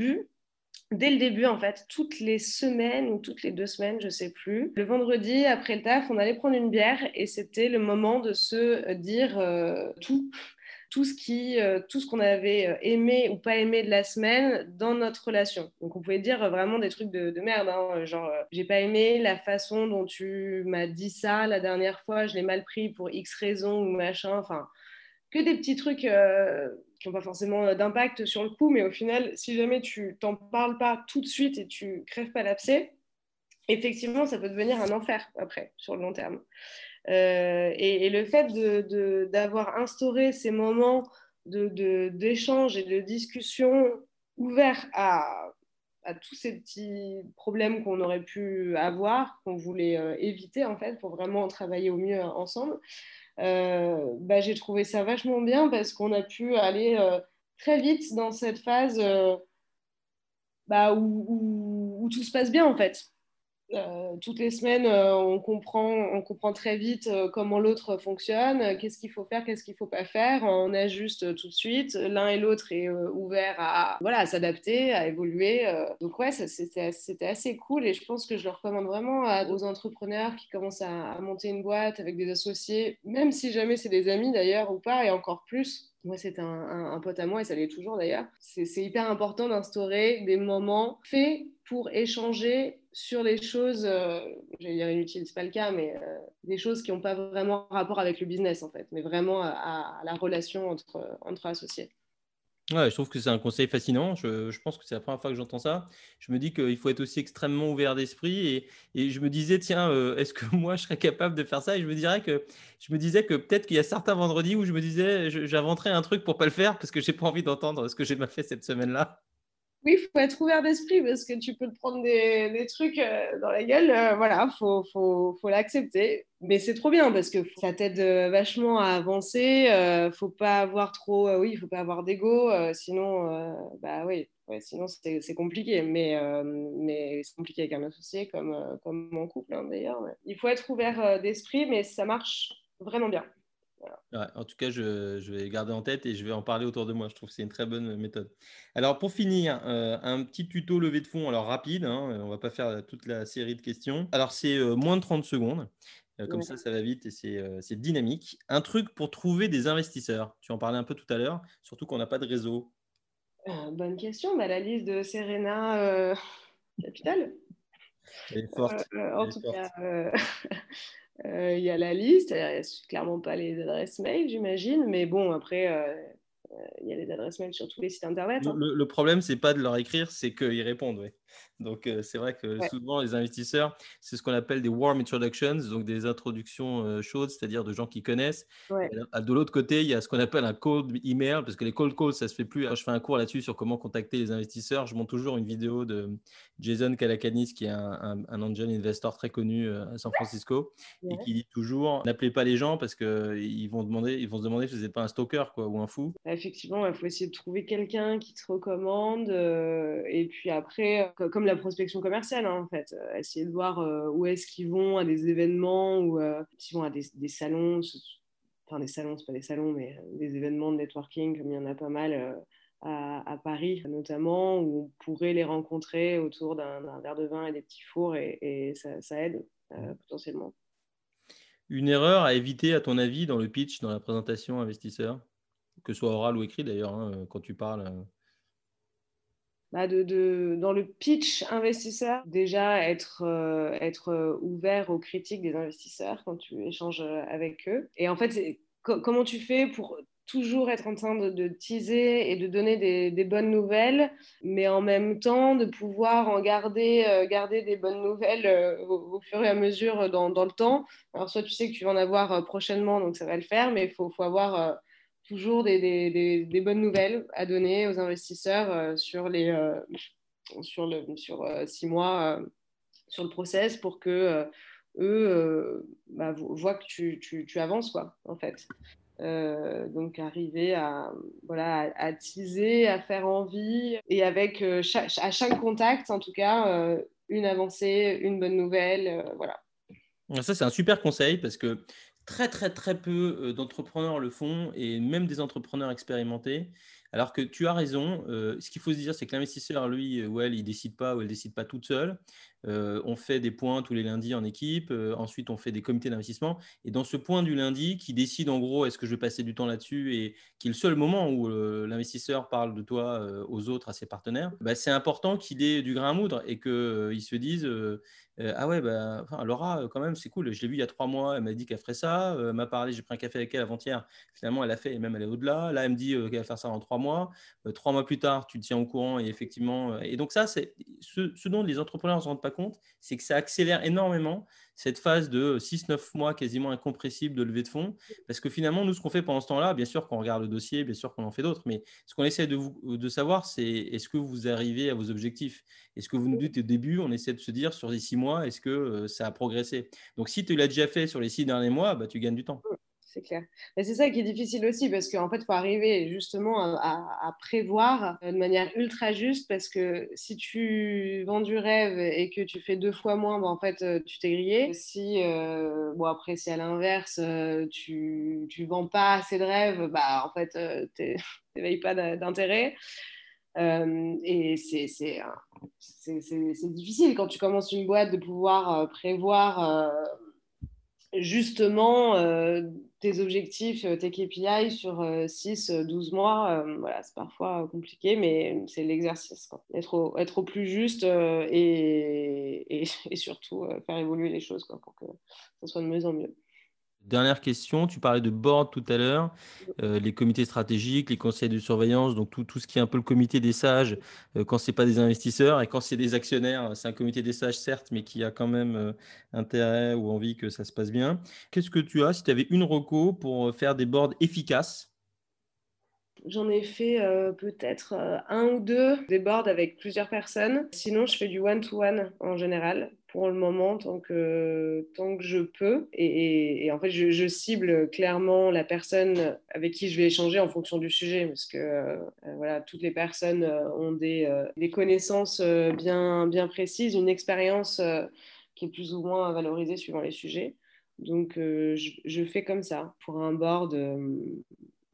dès le début, en fait, toutes les semaines ou toutes les deux semaines, je sais plus, le vendredi après le taf, on allait prendre une bière et c'était le moment de se dire tout tout ce qui, euh, tout ce qu'on avait euh, aimé ou pas aimé de la semaine dans notre relation. Donc on pouvait dire vraiment des trucs de, merde, hein, genre euh, j'ai pas aimé la façon dont tu m'as dit ça la dernière fois, je l'ai mal pris pour X raison ou machin, enfin que des petits trucs qui n'ont pas forcément d'impact sur le coup, mais au final, si jamais tu t'en parles pas tout de suite et tu crèves pas l'abcès, effectivement, ça peut devenir un enfer après, sur le long terme. Euh, et, le fait d'avoir instauré ces moments d'échange et de discussion ouverts à, tous ces petits problèmes qu'on aurait pu avoir, qu'on voulait euh, éviter en fait pour vraiment travailler au mieux ensemble, euh, bah, j'ai trouvé ça vachement bien parce qu'on a pu aller très vite dans cette phase bah, où, tout se passe bien en fait. Euh, toutes les semaines, euh, on, comprend, on comprend très vite euh, comment l'autre fonctionne, qu'est-ce qu'il faut faire, qu'est-ce qu'il ne faut pas faire. On ajuste tout de suite. L'un et l'autre est ouvert à voilà, s'adapter, à évoluer. Donc ouais, c'était assez cool et je pense que je le recommande vraiment aux entrepreneurs qui commencent à, monter une boîte avec des associés, même si jamais c'est des amis d'ailleurs ou pas, et encore plus. Moi, c'est un, un, pote à moi et ça l'est toujours d'ailleurs. C'est hyper important d'instaurer des moments faits pour échanger sur les choses, euh, j'allais dire inutiles, c'est pas le cas, mais euh, des choses qui n'ont pas vraiment rapport avec le business en fait, mais vraiment à, la relation entre, associés. Ouais, je trouve que c'est un conseil fascinant. Je, pense que c'est la première fois que j'entends ça. Je me dis qu'il faut être aussi extrêmement ouvert d'esprit et, je me disais, tiens, euh, est-ce que moi je serais capable de faire ça? Et je me dirais que je me disais que peut-être qu'il y a certains vendredis où je me disais, j'inventerais un truc pour pas le faire parce que j'ai pas envie d'entendre ce que j'ai mal fait cette semaine-là. Oui, il faut être ouvert d'esprit parce que tu peux te prendre des, trucs euh, dans la gueule. euh, voilà, faut, faut, faut l'accepter. Mais c'est trop bien parce que ça t'aide euh, vachement à avancer. euh, faut pas avoir trop, euh, oui, faut pas avoir d'ego. sinon, bah oui, sinon c'est compliqué. Mais, mais c'est compliqué avec un associé comme, comme mon couple hein, d'ailleurs. Il faut être ouvert d'esprit, mais ça marche vraiment bien. Ouais, en tout cas, je, je vais garder en tête et je vais en parler autour de moi. Je trouve que c'est une très bonne méthode. Alors, pour finir, euh, un petit tuto levée de fonds, alors rapide, hein, on va pas faire toute la série de questions. Alors, c'est euh, moins de 30 secondes. Euh, comme Ouais. ça, ça va vite et c'est euh, dynamique. Un truc pour trouver des investisseurs. Tu en parlais un peu tout à l'heure, surtout qu'on n'a pas de réseau. Euh, bonne question. Bah, la liste de Serena euh, Capital. Elle est forte. Euh, en Elle est tout forte. cas, euh, euh, il y a la liste. Il n'y a clairement pas les adresses mail, j'imagine. Mais bon, après, euh, euh, il y a les adresses mail sur tous les sites internet. Le, hein. le- le problème, c'est pas de leur écrire, c'est qu'ils répondent. ouais. Donc, euh, c'est vrai que Ouais. souvent, les investisseurs, c'est ce qu'on appelle des warm introductions, donc des introductions euh, chaudes, c'est-à-dire de gens qui connaissent. Ouais. De l'autre côté, il y a ce qu'on appelle un cold email, parce que les cold calls, ça se fait plus. Alors, je fais un cours là-dessus sur comment contacter les investisseurs. Je montre toujours une vidéo de Jason Calacanis, qui est un, un- un angel investor très connu euh, à San Francisco, et qui dit toujours n'appelez pas les gens parce qu'ils vont, demander, ils vont se demander si vous n'êtes pas un stalker quoi, ou un fou. Effectivement, il faut essayer de trouver quelqu'un qui te recommande. euh, et puis après, comme la prospection commerciale, hein, en fait, euh, essayer de voir euh, où est-ce qu'ils vont à des événements ou euh, s'ils vont à des, des salons. Enfin, des salons, c'est pas des salons, mais des événements de networking, comme il y en a pas mal à, à Paris notamment, où on pourrait les rencontrer autour d'un d'un verre de vin et des petits fours, et, et ça, ça aide euh, potentiellement. Une erreur à éviter, à ton avis, dans le pitch, dans la présentation investisseur, que ce soit oral ou écrit d'ailleurs, hein, quand tu parles. Bah, de, dans le pitch investisseur, déjà être, euh, être euh, ouvert aux critiques des investisseurs quand tu échanges euh, avec eux. Et en fait, comment tu fais pour toujours être en train de, teaser et de donner des, bonnes nouvelles, mais en même temps de pouvoir en garder, garder des bonnes nouvelles au, fur et à mesure dans, dans le temps. Alors, soit tu sais que tu vas en avoir prochainement, donc ça va le faire, mais il faut, faut avoir... toujours des, bonnes nouvelles à donner aux investisseurs euh, sur, les, euh, sur, le, sur euh, six mois sur le process pour que eux bah, vo- voient que tu, tu, avances, quoi, en fait. Donc arriver à, voilà, à, teaser, à faire envie, et avec chaque- à chaque contact, en tout cas, une avancée, une bonne nouvelle, voilà. Ça, c'est un super conseil parce que très, très, très peu euh, d'entrepreneurs le font et même des entrepreneurs expérimentés. Alors que tu as raison, euh, ce qu'il faut se dire, c'est que l'investisseur, lui, ou elle, il décide pas ou elle décide pas toute seule. Euh, on fait des points tous les lundis en équipe. euh, ensuite, on fait des comités d'investissement. Et dans ce point du lundi, qui décide en gros est-ce que je vais passer du temps là-dessus et qui est le seul moment où l'investisseur parle de toi aux autres, à ses partenaires, bah, c'est important qu'il ait du grain à moudre et qu'ils se disent ah ouais, bah, Laura, quand même, c'est cool. Je l'ai vue il y a trois mois. Elle m'a dit qu'elle ferait ça. Elle m'a parlé, j'ai pris un café avec elle avant-hier. Finalement, elle a fait et même elle est au-delà. Là, elle me dit qu'elle va faire ça en trois mois. Euh, trois mois plus tard, tu te tiens au courant et effectivement. euh, et donc, ça, c'est ce, dont les entrepreneurs ne se rendent pas compte, c'est que ça accélère énormément cette phase de 6-9 mois quasiment incompressible de levée de fonds. Parce que finalement, nous, ce qu'on fait pendant ce temps-là, bien sûr qu'on regarde le dossier, bien sûr qu'on en fait d'autres, mais ce qu'on essaie de, vous, de savoir, c'est est-ce que vous arrivez à vos objectifs? Est-ce que vous nous dites au début, on essaie de se dire sur les six mois, est-ce que euh, ça a progressé? Donc, si tu l'as déjà fait sur les six derniers mois, bah, tu gagnes du temps. C'est clair. Mais c'est ça qui est difficile aussi parce qu'en fait, il faut arriver justement à, prévoir de manière ultra juste parce que si tu vends du rêve et que tu fais deux fois moins, bah, en fait, euh, tu t'es grillé. Si, euh, bon, après, c'est à l'inverse, euh, tu, tu vends pas assez de rêves, bah, en fait, tu n'éveilles pas d'intérêt. Et c'est c'est, difficile quand tu commences une boîte de pouvoir prévoir. justement tes objectifs, euh, tes KPI sur euh, 6, euh, 12 mois, euh, voilà, c'est parfois compliqué, mais c'est l'exercice. Être, au, être au plus juste et, et, et surtout faire évoluer les choses quoi, pour que ça soit de mieux en mieux. Dernière question, tu parlais de board tout à l'heure, euh, les comités stratégiques, les conseils de surveillance, donc tout, ce qui est un peu le comité des sages euh, quand ce n'est pas des investisseurs et quand c'est des actionnaires, c'est un comité des sages certes, mais qui a quand même euh, intérêt ou envie que ça se passe bien. Qu'est-ce que tu as si tu avais une reco pour faire des boards efficaces? J'en ai fait peut-être un ou deux des boards avec plusieurs personnes. Sinon, je fais du one-to-one en général pour le moment tant que, tant que je peux. Et, en fait, je, cible clairement la personne avec qui je vais échanger en fonction du sujet, parce que euh, voilà, toutes les personnes euh, ont des, euh, des connaissances bien, bien précises, une expérience qui est plus ou moins valorisée suivant les sujets. Donc, je, fais comme ça pour un board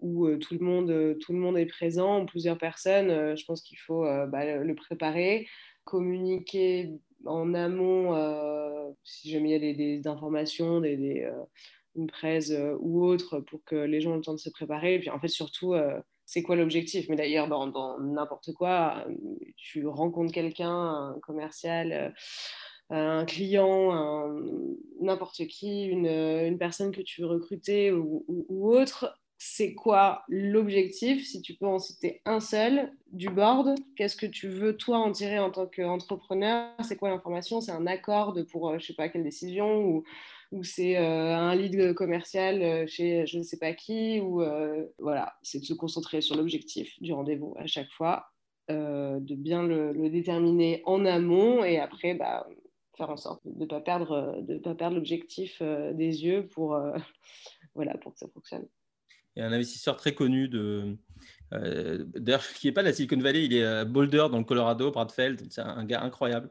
où tout, le monde, tout le monde est présent, plusieurs personnes. je pense qu'il faut bah, le préparer, communiquer en amont, euh, si jamais il y a des, informations, des, euh, une presse euh, ou autre, pour que les gens aient le temps de se préparer. Et puis en fait, surtout, c'est quoi l'objectif? Mais d'ailleurs, dans n'importe quoi, tu rencontres quelqu'un, un commercial, un client, n'importe qui, une, une, personne que tu veux recruter ou, ou autre, c'est quoi l'objectif, si tu peux en citer un seul, du board Qu'est-ce que tu veux, toi, en tirer en tant qu'entrepreneur? C'est quoi l'information? C'est un accord pour, euh, je ne sais pas quelle décision? Ou, c'est euh, un lead commercial euh, chez je ne sais pas qui? Ou voilà, c'est de se concentrer sur l'objectif du rendez-vous à chaque fois, de bien le, déterminer en amont et après, bah, faire en sorte de ne pas perdre, de pas perdre l'objectif des yeux pour, voilà, pour que ça fonctionne et un investisseur très connu de, euh, d'ailleurs, qui n'est pas de la Silicon Valley, il est à Boulder dans le Colorado, Bradfeld, c'est un gars incroyable,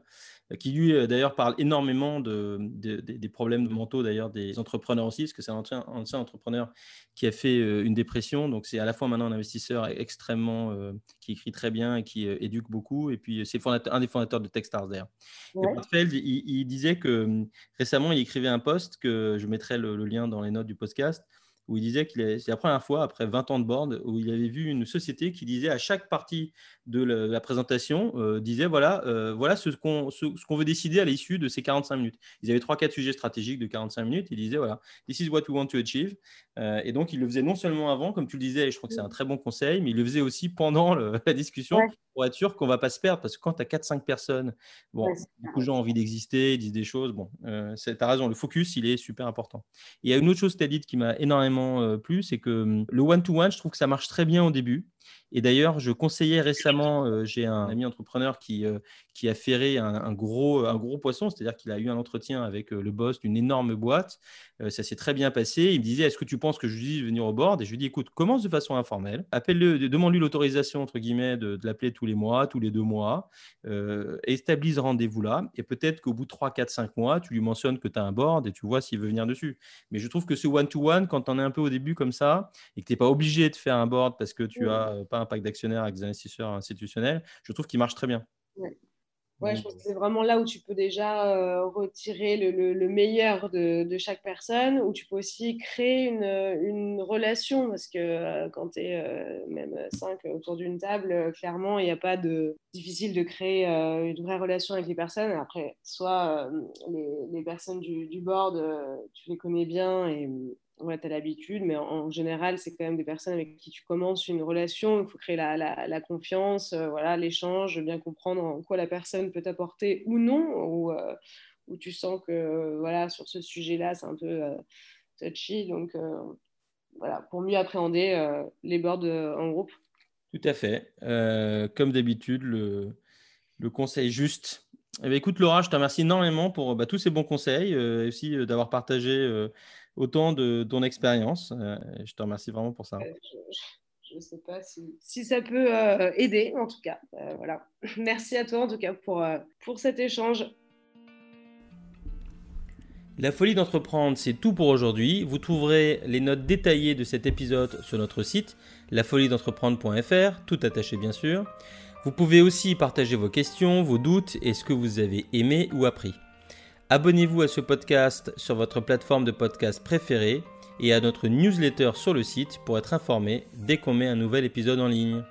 qui lui euh, d'ailleurs parle énormément de, des problèmes mentaux d'ailleurs des entrepreneurs aussi, parce que c'est un ancien, entrepreneur qui a fait euh, une dépression, donc c'est à la fois maintenant un investisseur extrêmement, qui écrit très bien et qui éduque beaucoup, et puis c'est un des fondateurs de Techstars d'ailleurs. Bradfeld, il, disait que récemment, il écrivait un post, que je mettrai le lien dans les notes du podcast, où il disait qu'il c'est la première fois, après 20 ans de board, où il avait vu une société qui disait à chaque partie de la, présentation, euh, disait voilà, euh, voilà ce qu'on ce, qu'on veut décider à l'issue de ces 45 minutes. Ils avaient trois, quatre sujets stratégiques de 45 minutes. Il disait voilà, this is what we want to achieve. Euh, et donc, il le faisait non seulement avant, comme tu le disais, et je crois que c'est un très bon conseil, mais il le faisait aussi pendant la discussion pour être sûr qu'on ne va pas se perdre. Parce que quand tu as 4-5 personnes, bon, beaucoup de gens ont envie d'exister, ils disent des choses. Bon, tu as raison, le focus, il est super important. Et il y a une autre chose que tu as dit qui m'a énormément euh, plu, c'est que hum, le one-to-one, je trouve que ça marche très bien au début. Et d'ailleurs, je conseillais récemment, euh, j'ai un ami entrepreneur qui, euh, qui a ferré un, gros, un gros poisson, c'est-à-dire qu'il a eu un entretien avec euh, le boss d'une énorme boîte. ça s'est très bien passé. Il me disait Est-ce que tu penses que je lui dis de venir au board? Et je lui dis Écoute, commence de façon informelle. Appelle-le, demande-lui l'autorisation, entre guillemets, de, l'appeler tous les mois, tous les deux mois. établis ce rendez-vous là. Et peut-être qu'au bout de 3, 4, 5 mois, tu lui mentionnes que tu as un board et tu vois s'il veut venir dessus. Mais je trouve que ce one-to-one, quand on est un peu au début comme ça, et que tu n'es pas obligé de faire un board parce que tu n'as pas un pack d'actionnaires avec des investisseurs institutionnels, je trouve qu'il marche très bien. Ouais. je pense que c'est vraiment là où tu peux déjà euh, retirer le, meilleur de, chaque personne, où tu peux aussi créer une, relation, parce que euh, quand tu es euh, même cinq autour d'une table, clairement, il n'y a pas de difficile de créer une vraie relation avec les personnes. Après, soit les, personnes du, du board, tu les connais bien et ouais, tu as l'habitude, mais en, général, c'est quand même des personnes avec qui tu commences une relation. Il faut créer la, la, confiance, euh, voilà, l'échange, bien comprendre en quoi la personne peut t'apporter ou non, ou, euh, tu sens que voilà, sur ce sujet-là, c'est un peu euh, touchy. Donc, voilà, pour mieux appréhender les boards en groupe. Tout à fait. comme d'habitude, le, le conseil juste. Eh écoute, Laura, je te remercie énormément pour bah, tous ces bons conseils et aussi d'avoir partagé autant de ton expérience. Euh, je te remercie vraiment pour ça. Euh, je ne sais pas si, ça peut euh, aider, en tout cas. voilà. Merci à toi, en tout cas, pour, pour cet échange. La folie d'entreprendre, c'est tout pour aujourd'hui. Vous trouverez les notes détaillées de cet épisode sur notre site, lafoliedentreprendre.fr, tout attaché bien sûr. Vous pouvez aussi partager vos questions, vos doutes et ce que vous avez aimé ou appris. Abonnez-vous à ce podcast sur votre plateforme de podcast préférée et à notre newsletter sur le site pour être informé dès qu'on met un nouvel épisode en ligne.